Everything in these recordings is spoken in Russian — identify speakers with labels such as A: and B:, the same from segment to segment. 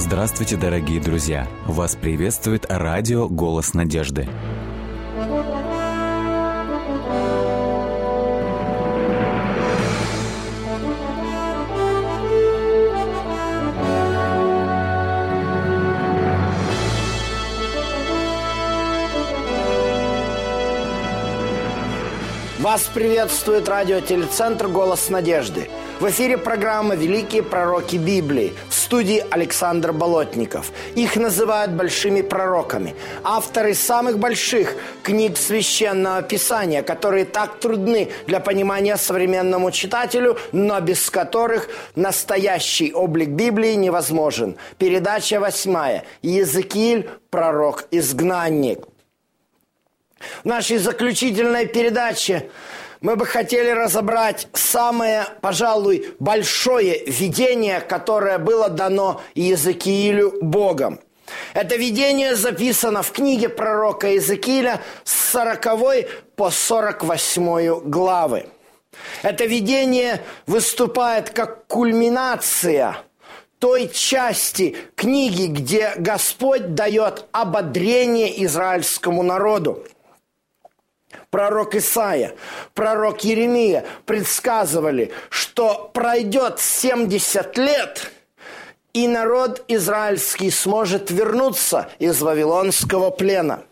A: Здравствуйте, дорогие друзья! Вас приветствует радио «Голос надежды».
B: Вас приветствует радиотелецентр «Голос надежды». В эфире программа «Великие пророки Библии» студии Александр Болотников. Их называют большими пророками. Авторы самых больших книг Священного Писания, которые так трудны для понимания современному читателю, но без которых настоящий облик Библии невозможен. Передача восьмая. Езекииль, пророк-изгнанник. В нашей заключительной передаче мы бы хотели разобрать самое, пожалуй, большое видение, которое было дано Иезекиилю Богом. Это видение записано в книге пророка Иезекииля с 40 по 48 главы. Это видение выступает как кульминация той части книги, где Господь дает ободрение израильскому народу – пророк Исаия, пророк Еремия предсказывали, что пройдет 70 лет, и народ израильский сможет вернуться из Вавилонского плена.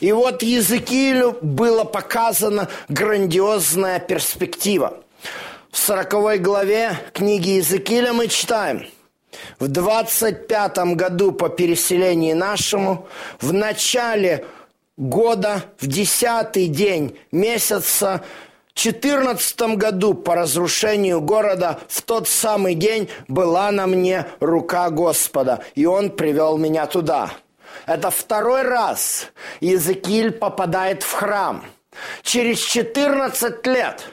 B: И вот Языкилю было показана грандиозная перспектива. В 40 главе книги Языкиля мы читаем – в 25 году по переселении нашему, в начале года, в десятый день месяца, в четырнадцатом году по разрушению города, в тот самый день была на мне рука Господа, и Он привел меня туда. Это второй раз Иезекииль попадает в храм. Через 14 лет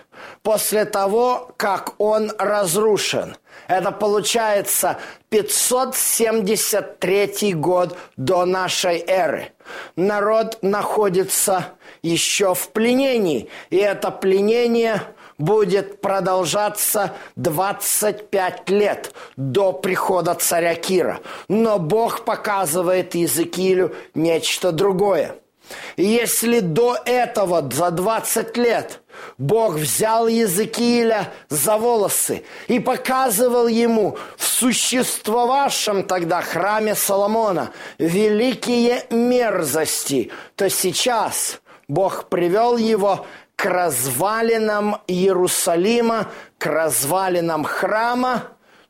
B: после того, как он разрушен. Это получается 573 год до нашей эры. Народ находится еще в пленении, и это пленение будет продолжаться 25 лет до прихода царя Кира. Но Бог показывает Иезекиилю нечто другое. И если до этого, за 20 лет, Бог взял Языкииля за волосы и показывал ему в существовавшем тогда храме Соломона великие мерзости, то сейчас Бог привел его к развалинам Иерусалима, к развалинам храма,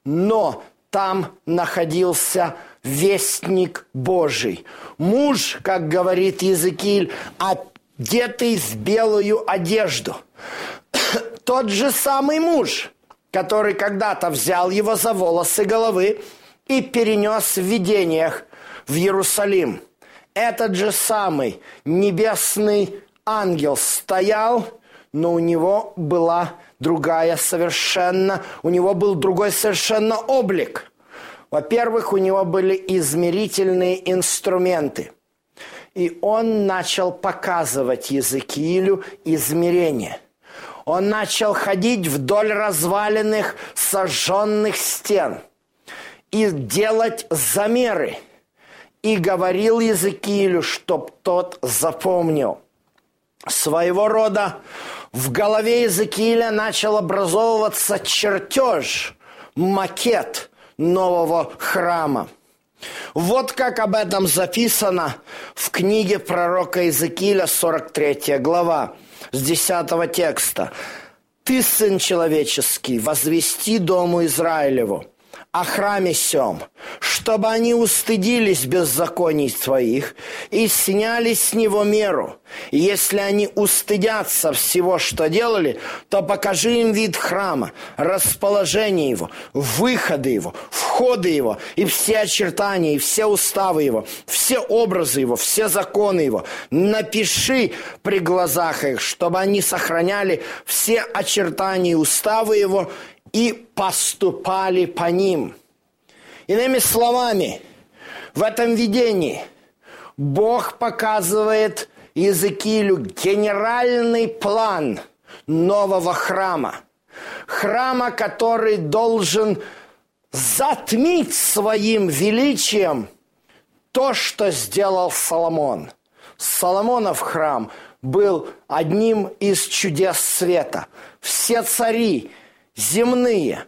B: но там находился вестник Божий. Муж, как говорит Языкиль, одетый в белую одежду. Тот же самый муж, который когда-то взял его за волосы головы и перенес в видениях в Иерусалим. Этот же самый небесный ангел стоял, но у него была другая совершенно, у него был другой совершенно облик – во-первых, у него были измерительные инструменты. И он начал показывать Языкиилю измерения. Он начал ходить вдоль разваленных сожженных стен и делать замеры. И говорил Языкиилю, чтоб тот запомнил. Своего рода в голове Языкииля начал образовываться чертеж, макет – нового храма. Вот как об этом записано в книге пророка Иезекииля, 43 глава, с 10 текста. «Ты, сын человеческий, возвести дому Израилеву, о храме сем, чтобы они устыдились беззаконий твоих и сняли с него меру. Если они устыдятся всего, что делали, то покажи им вид храма, расположение его, выходы его, входы его, и все очертания, и все уставы его, все образы его, все законы его. Напиши при глазах их, чтобы они сохраняли все очертания и уставы его, и поступали по ним. Иными словами, в этом видении Бог показывает Иезекиилю генеральный план нового храма. Храма, который должен затмить своим величием то, что сделал Соломон. Соломонов храм был одним из чудес света. Все цари земные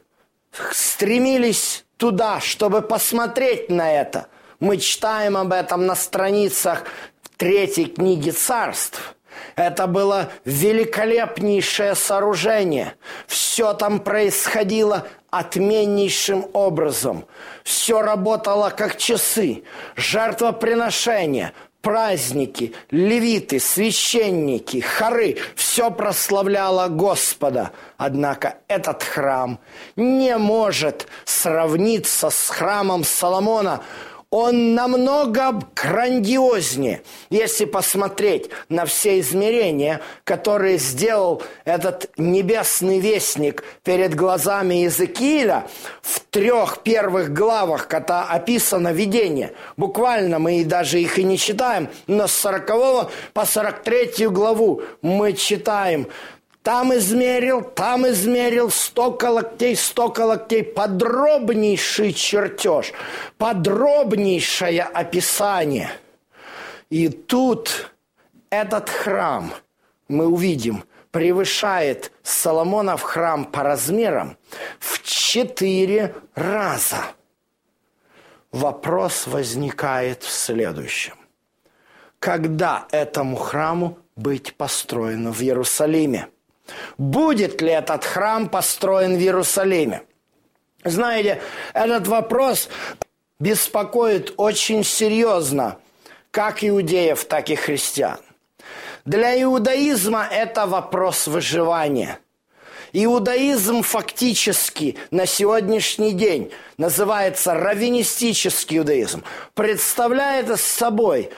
B: стремились туда, чтобы посмотреть на это. Мы читаем об этом на страницах третьей книги царств. Это было великолепнейшее сооружение. Все там происходило отменнейшим образом. Все работало как часы. Жертвоприношения, праздники, левиты, священники, хоры – все прославляло Господа. Однако этот храм не может сравниться с храмом Соломона – он намного грандиознее, если посмотреть на все измерения, которые сделал этот небесный вестник перед глазами Иезекииля в трех первых главах, когда описано видение. Буквально мы даже их и не читаем, но с 40 по 43 главу мы читаем там измерил, там измерил, столько локтей, столько локтей. Подробнейший чертеж, подробнейшее описание. И тут этот храм, мы увидим, превышает Соломонов храм по размерам в четыре раза. Вопрос возникает в следующем. Когда этому храму быть построено в Иерусалиме? Будет ли этот храм построен в Иерусалиме? Знаете, этот вопрос беспокоит очень серьезно как иудеев, так и христиан. Для иудаизма это вопрос выживания. Иудаизм фактически на сегодняшний день называется раввинистический иудаизм. Представляет собой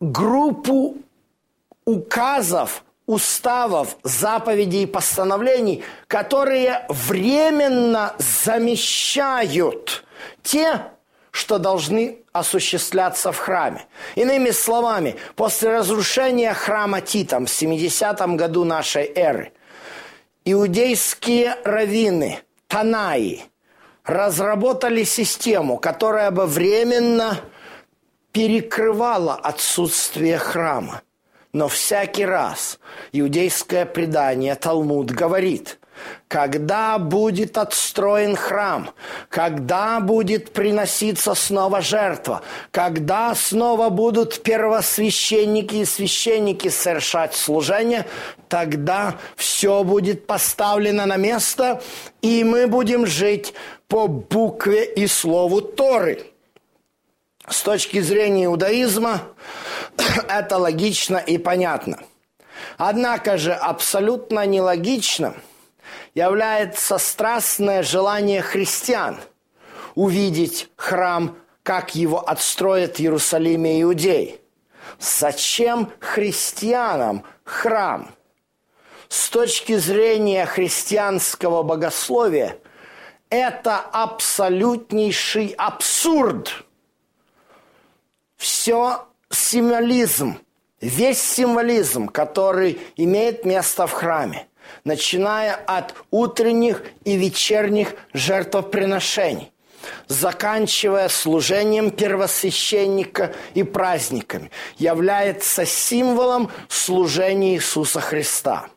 B: группу указов – уставов, заповедей и постановлений, которые временно замещают те, что должны осуществляться в храме. Иными словами, после разрушения храма Титом в 70 году нашей эры, иудейские раввины, Танаи, разработали систему, которая бы временно перекрывала отсутствие храма. Но всякий раз иудейское предание Талмуд говорит, когда будет отстроен храм, когда будет приноситься снова жертва, когда снова будут первосвященники и священники совершать служение, тогда все будет поставлено на место, и мы будем жить по букве и слову Торы. С точки зрения иудаизма это логично и понятно. Однако же абсолютно нелогично является страстное желание христиан увидеть храм, как его отстроят в Иерусалиме иудеи. Зачем христианам храм? С точки зрения христианского богословия это абсолютнейший абсурд – все символизм, весь символизм, который имеет место в храме, начиная от утренних и вечерних жертвоприношений, заканчивая служением первосвященника и праздниками, является символом служения Иисуса Христа.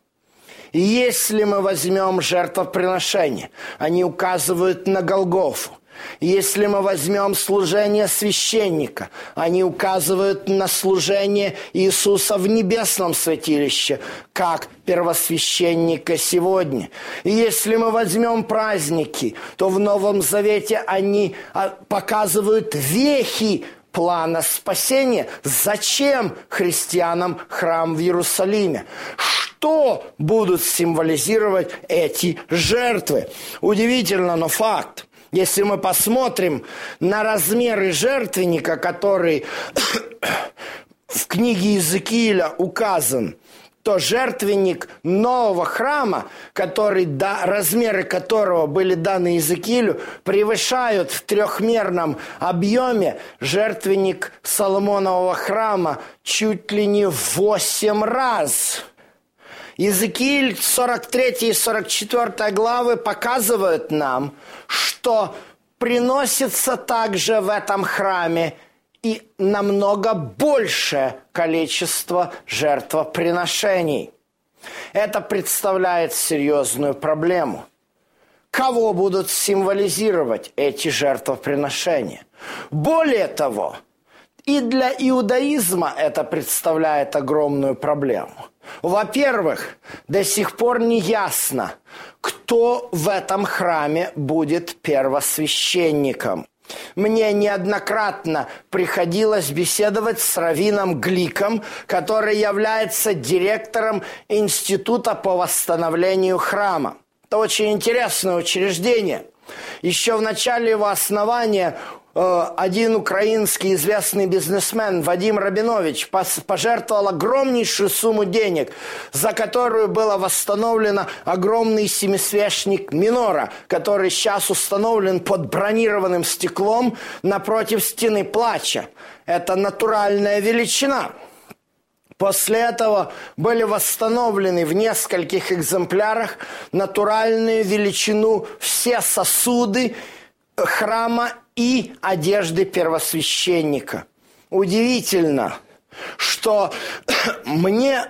B: И если мы возьмем жертвоприношения, они указывают на Голгофу, если мы возьмем служение священника, они указывают на служение Иисуса в небесном святилище, как первосвященника сегодня. И если мы возьмем праздники, то в Новом Завете они а, показывают вехи плана спасения. Зачем христианам храм в Иерусалиме? Что будут символизировать эти жертвы? Удивительно, но факт – если мы посмотрим на размеры жертвенника, который в книге Иезекииля указан, то жертвенник нового храма, который, да, размеры которого были даны Иезекиилю, превышают в трехмерном объеме жертвенник Соломонового храма чуть ли не в восемь раз. Иезекииль 43 и 44 главы показывают нам, что приносится также в этом храме и намного большее количество жертвоприношений. Это представляет серьезную проблему. Кого будут символизировать эти жертвоприношения? Более того, и для иудаизма это представляет огромную проблему. Во-первых, до сих пор не ясно, кто в этом храме будет первосвященником. Мне неоднократно приходилось беседовать с Равином Гликом, который является директором Института по восстановлению храма. Это очень интересное учреждение. Еще в начале его основания Э, один украинский известный бизнесмен Вадим Рабинович пожертвовал огромнейшую сумму денег, за которую было восстановлено огромный семисвечник Минора, который сейчас установлен под бронированным стеклом напротив стены плача. Это натуральная величина. После этого были восстановлены в нескольких экземплярах натуральную величину все сосуды храма и одежды первосвященника. Удивительно, что мне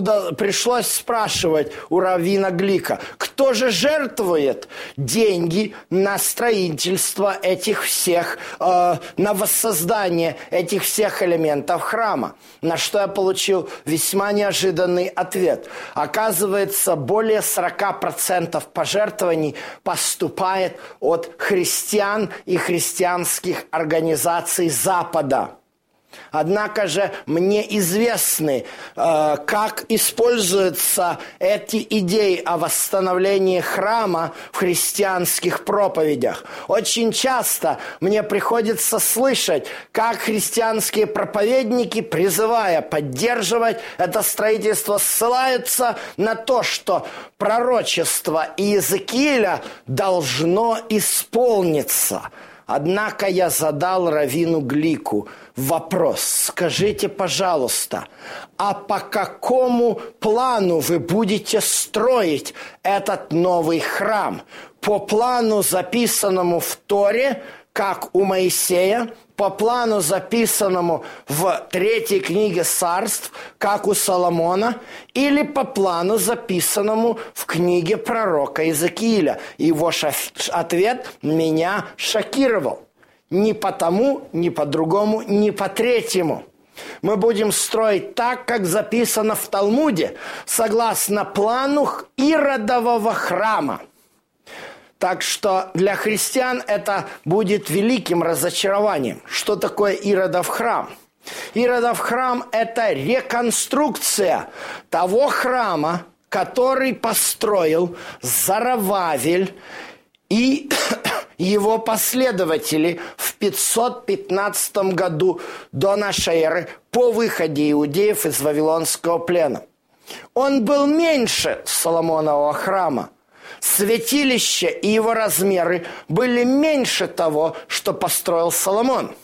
B: пришлось спрашивать у Равина Глика, кто же жертвует деньги на строительство этих всех, э, на воссоздание этих всех элементов храма. На что я получил весьма неожиданный ответ. Оказывается, более 40% пожертвований поступает от христиан и христианских организаций Запада. Однако же мне известны, э, как используются эти идеи о восстановлении храма в христианских проповедях. Очень часто мне приходится слышать, как христианские проповедники, призывая поддерживать это строительство, ссылаются на то, что пророчество Иезекииля должно исполниться – Однако я задал Равину Глику вопрос. Скажите, пожалуйста, а по какому плану вы будете строить этот новый храм? По плану, записанному в Торе, как у Моисея, по плану, записанному в третьей книге царств, как у Соломона, или по плану, записанному в книге пророка Иезекииля. Его ответ меня шокировал. Ни по тому, ни по другому, ни по третьему. Мы будем строить так, как записано в Талмуде, согласно плану Иродового храма – так что для христиан это будет великим разочарованием. Что такое Иродов храм? Иродов храм – это реконструкция того храма, который построил Зарававель и его последователи в 515 году до нашей эры по выходе иудеев из Вавилонского плена. Он был меньше Соломонового храма – Святилище и его размеры были меньше того, что построил Соломон.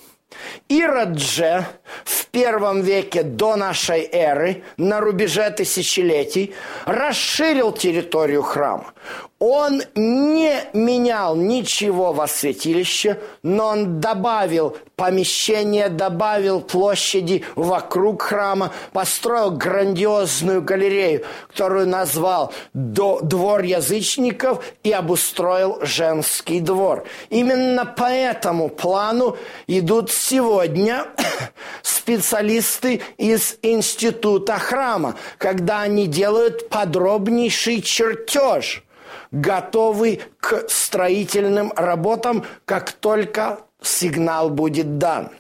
B: Ирод же в первом веке до нашей эры, на рубеже тысячелетий, расширил территорию храма. Он не менял ничего во святилище, но он добавил помещение, добавил площади вокруг храма, построил грандиозную галерею, которую назвал «Двор язычников» и обустроил женский двор. Именно по этому плану идут сегодня специалисты из института храма, когда они делают подробнейший чертеж – готовы к строительным работам, как только сигнал будет дан.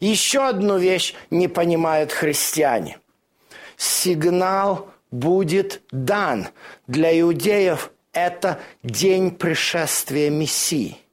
B: Еще одну вещь не понимают христиане. Сигнал будет дан. Для иудеев это день пришествия Мессии –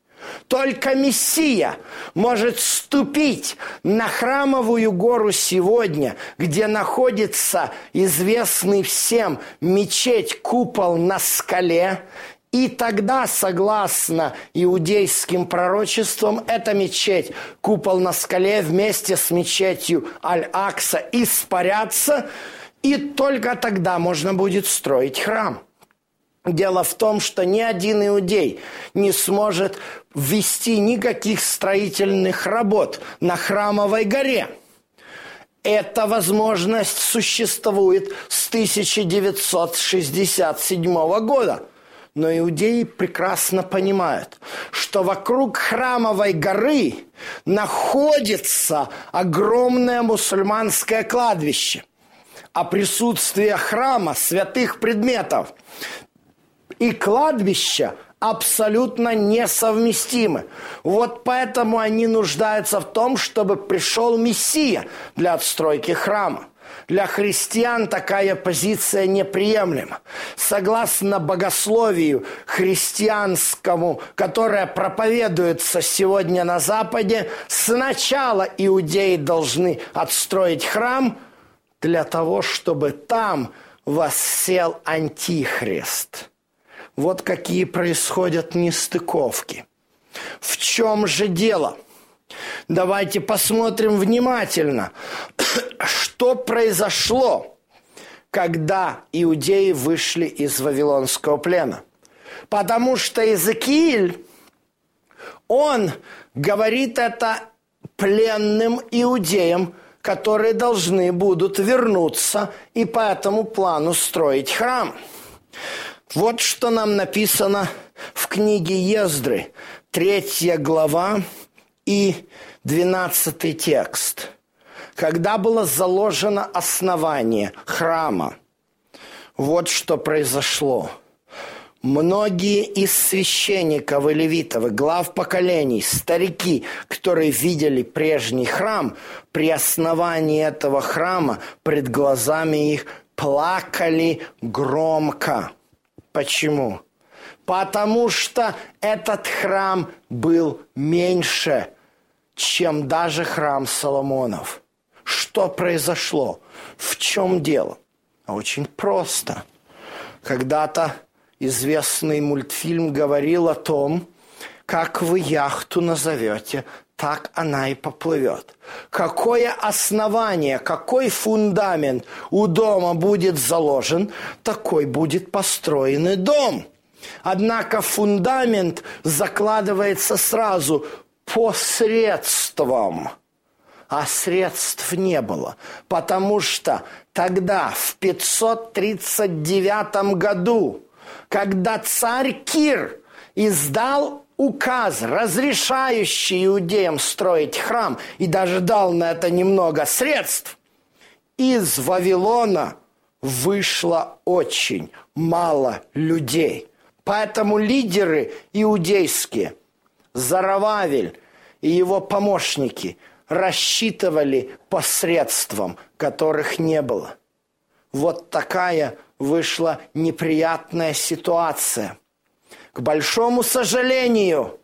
B: только Мессия может ступить на храмовую гору сегодня, где находится известный всем мечеть купол на скале, и тогда, согласно иудейским пророчествам, эта мечеть, купол на скале вместе с мечетью Аль-Акса испарятся, и только тогда можно будет строить храм. Дело в том, что ни один иудей не сможет ввести никаких строительных работ на Храмовой горе. Эта возможность существует с 1967 года. Но иудеи прекрасно понимают, что вокруг Храмовой горы находится огромное мусульманское кладбище. А присутствие храма, святых предметов и кладбища абсолютно несовместимы. Вот поэтому они нуждаются в том, чтобы пришел Мессия для отстройки храма. Для христиан такая позиция неприемлема. Согласно богословию христианскому, которое проповедуется сегодня на Западе, сначала иудеи должны отстроить храм для того, чтобы там воссел антихрист – вот какие происходят нестыковки. В чем же дело? Давайте посмотрим внимательно, что произошло, когда иудеи вышли из Вавилонского плена. Потому что Иезекииль, он говорит это пленным иудеям, которые должны будут вернуться и по этому плану строить храм. Вот что нам написано в книге Ездры, третья глава и двенадцатый текст. Когда было заложено основание храма, вот что произошло. Многие из священников и левитов, и глав поколений, старики, которые видели прежний храм, при основании этого храма пред глазами их плакали громко – Почему? Потому что этот храм был меньше, чем даже храм Соломонов. Что произошло? В чем дело? Очень просто. Когда-то известный мультфильм говорил о том, как вы яхту назовете, так она и поплывет. Какое основание, какой фундамент у дома будет заложен, такой будет построен и дом. Однако фундамент закладывается сразу посредством, а средств не было, потому что тогда, в 539 году, когда царь Кир издал указ, разрешающий иудеям строить храм, и даже дал на это немного средств, из Вавилона вышло очень мало людей. Поэтому лидеры иудейские, Зарававель и его помощники рассчитывали посредством, которых не было. Вот такая вышла неприятная ситуация – к большому сожалению,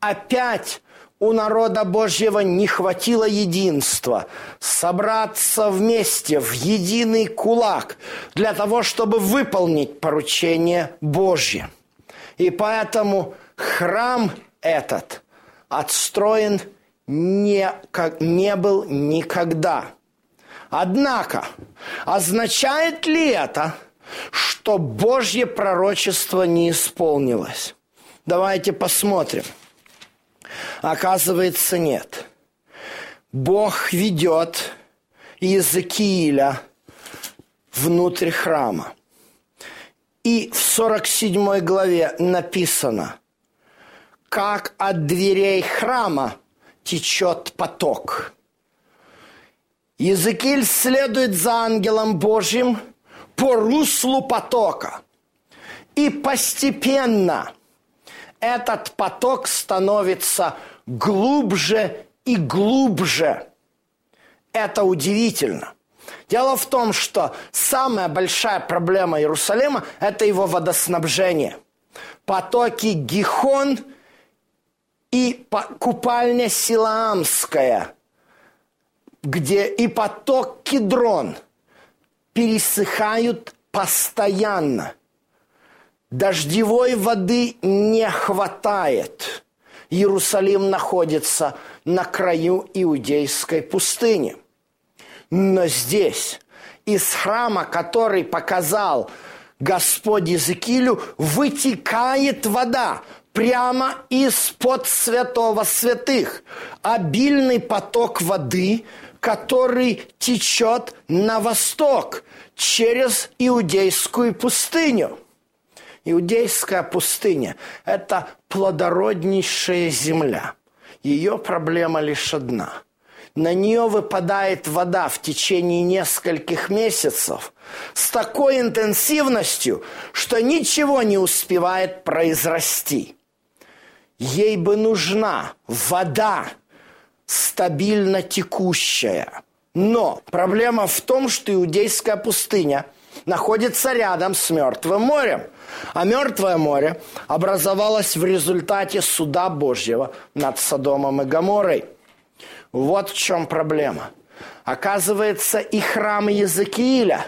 B: опять у народа Божьего не хватило единства, собраться вместе в единый кулак для того, чтобы выполнить поручение Божье. И поэтому храм этот отстроен не, как, не был никогда. Однако, означает ли это, что Божье пророчество не исполнилось. Давайте посмотрим. Оказывается, нет. Бог ведет Иезекииля внутрь храма. И в 47 главе написано, как от дверей храма течет поток. Иезекииль следует за ангелом Божьим – по руслу потока. И постепенно этот поток становится глубже и глубже. Это удивительно. Дело в том, что самая большая проблема Иерусалима – это его водоснабжение. Потоки Гихон и купальня Силаамская, где и поток Кедрон – пересыхают постоянно. Дождевой воды не хватает. Иерусалим находится на краю иудейской пустыни. Но здесь, из храма, который показал Господь Иезекиилю, вытекает вода прямо из-под святого святых. Обильный поток воды, который течет на восток через Иудейскую пустыню. Иудейская пустыня – это плодороднейшая земля. Ее проблема лишь одна – на нее выпадает вода в течение нескольких месяцев с такой интенсивностью, что ничего не успевает произрасти. Ей бы нужна вода стабильно текущая. Но проблема в том, что Иудейская пустыня находится рядом с Мертвым морем. А Мертвое море образовалось в результате суда Божьего над Содомом и Гоморой – вот в чем проблема. Оказывается, и храм Языкииля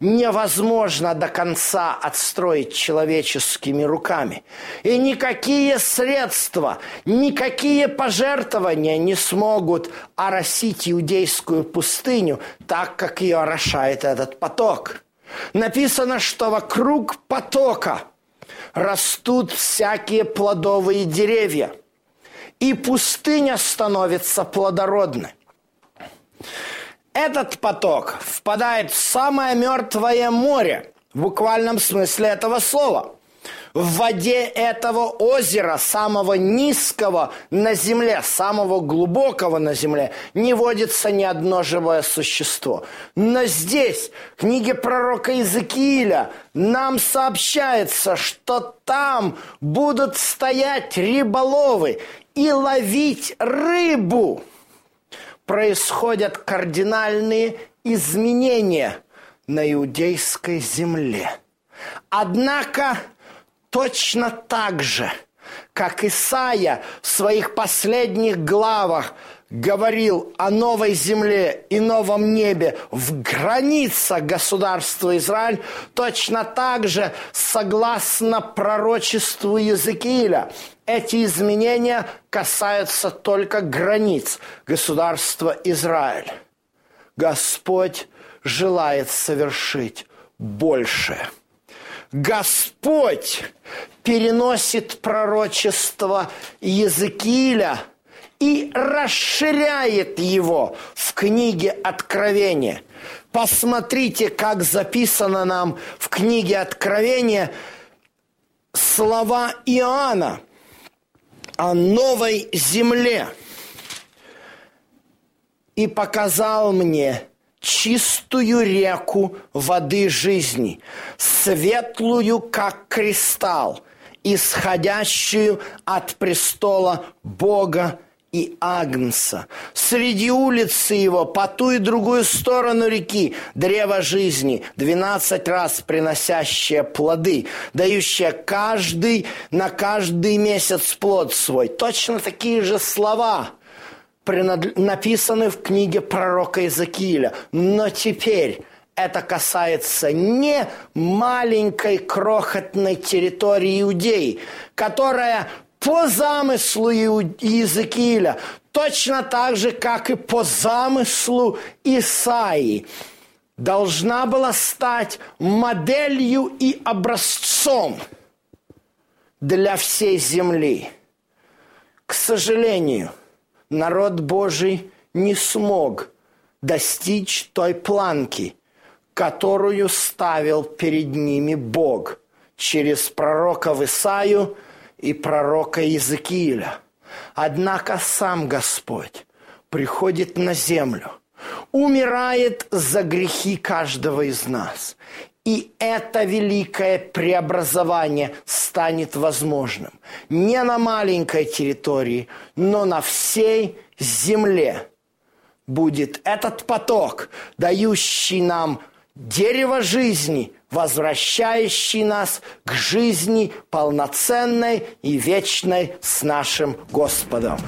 B: невозможно до конца отстроить человеческими руками. И никакие средства, никакие пожертвования не смогут оросить иудейскую пустыню так, как ее орошает этот поток. Написано, что вокруг потока растут всякие плодовые деревья – и пустыня становится плодородной. Этот поток впадает в самое мертвое море, в буквальном смысле этого слова. В воде этого озера, самого низкого на земле, самого глубокого на земле, не водится ни одно живое существо. Но здесь, в книге пророка Иезекииля, нам сообщается, что там будут стоять рыболовы и ловить рыбу, происходят кардинальные изменения на иудейской земле. Однако точно так же, как Исаия в своих последних главах – говорил о новой земле и новом небе в границах государства Израиль, точно так же, согласно пророчеству Языкииля, эти изменения касаются только границ государства Израиль. Господь желает совершить большее. Господь переносит пророчество Языкииля – и расширяет его в книге Откровения. Посмотрите, как записано нам в книге Откровения слова Иоанна о новой земле. И показал мне чистую реку воды жизни, светлую, как кристалл, исходящую от престола Бога и Агнца. Среди улицы его, по ту и другую сторону реки, древо жизни, двенадцать раз приносящее плоды, дающее каждый на каждый месяц плод свой. Точно такие же слова написаны в книге пророка Иезекииля. Но теперь это касается не маленькой крохотной территории Иудеи, которая по замыслу Иезекииля, точно так же, как и по замыслу Исаии, должна была стать моделью и образцом для всей земли. К сожалению, народ Божий не смог достичь той планки, которую ставил перед ними Бог через пророка Исаию и пророка Иезекииля. Однако сам Господь приходит на землю, умирает за грехи каждого из нас. И это великое преобразование станет возможным не на маленькой территории, но на всей земле будет этот поток, дающий нам дерево жизни, возвращающий нас к жизни полноценной и вечной с нашим Господом.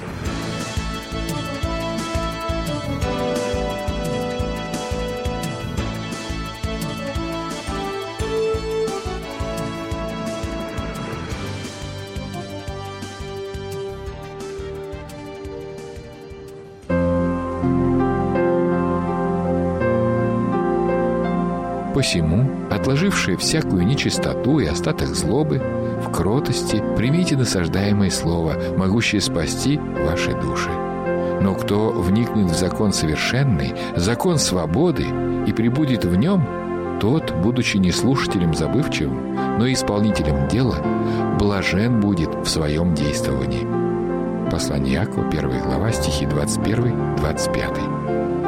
C: Посему отложившие всякую нечистоту и остаток злобы, в кротости примите насаждаемое слово, могущее спасти ваши души. Но кто вникнет в закон совершенный, закон свободы и прибудет в нем, тот, будучи не слушателем забывчивым, но исполнителем дела, блажен будет в своем действовании. Послание Якова, 1 глава, стихи 21-25.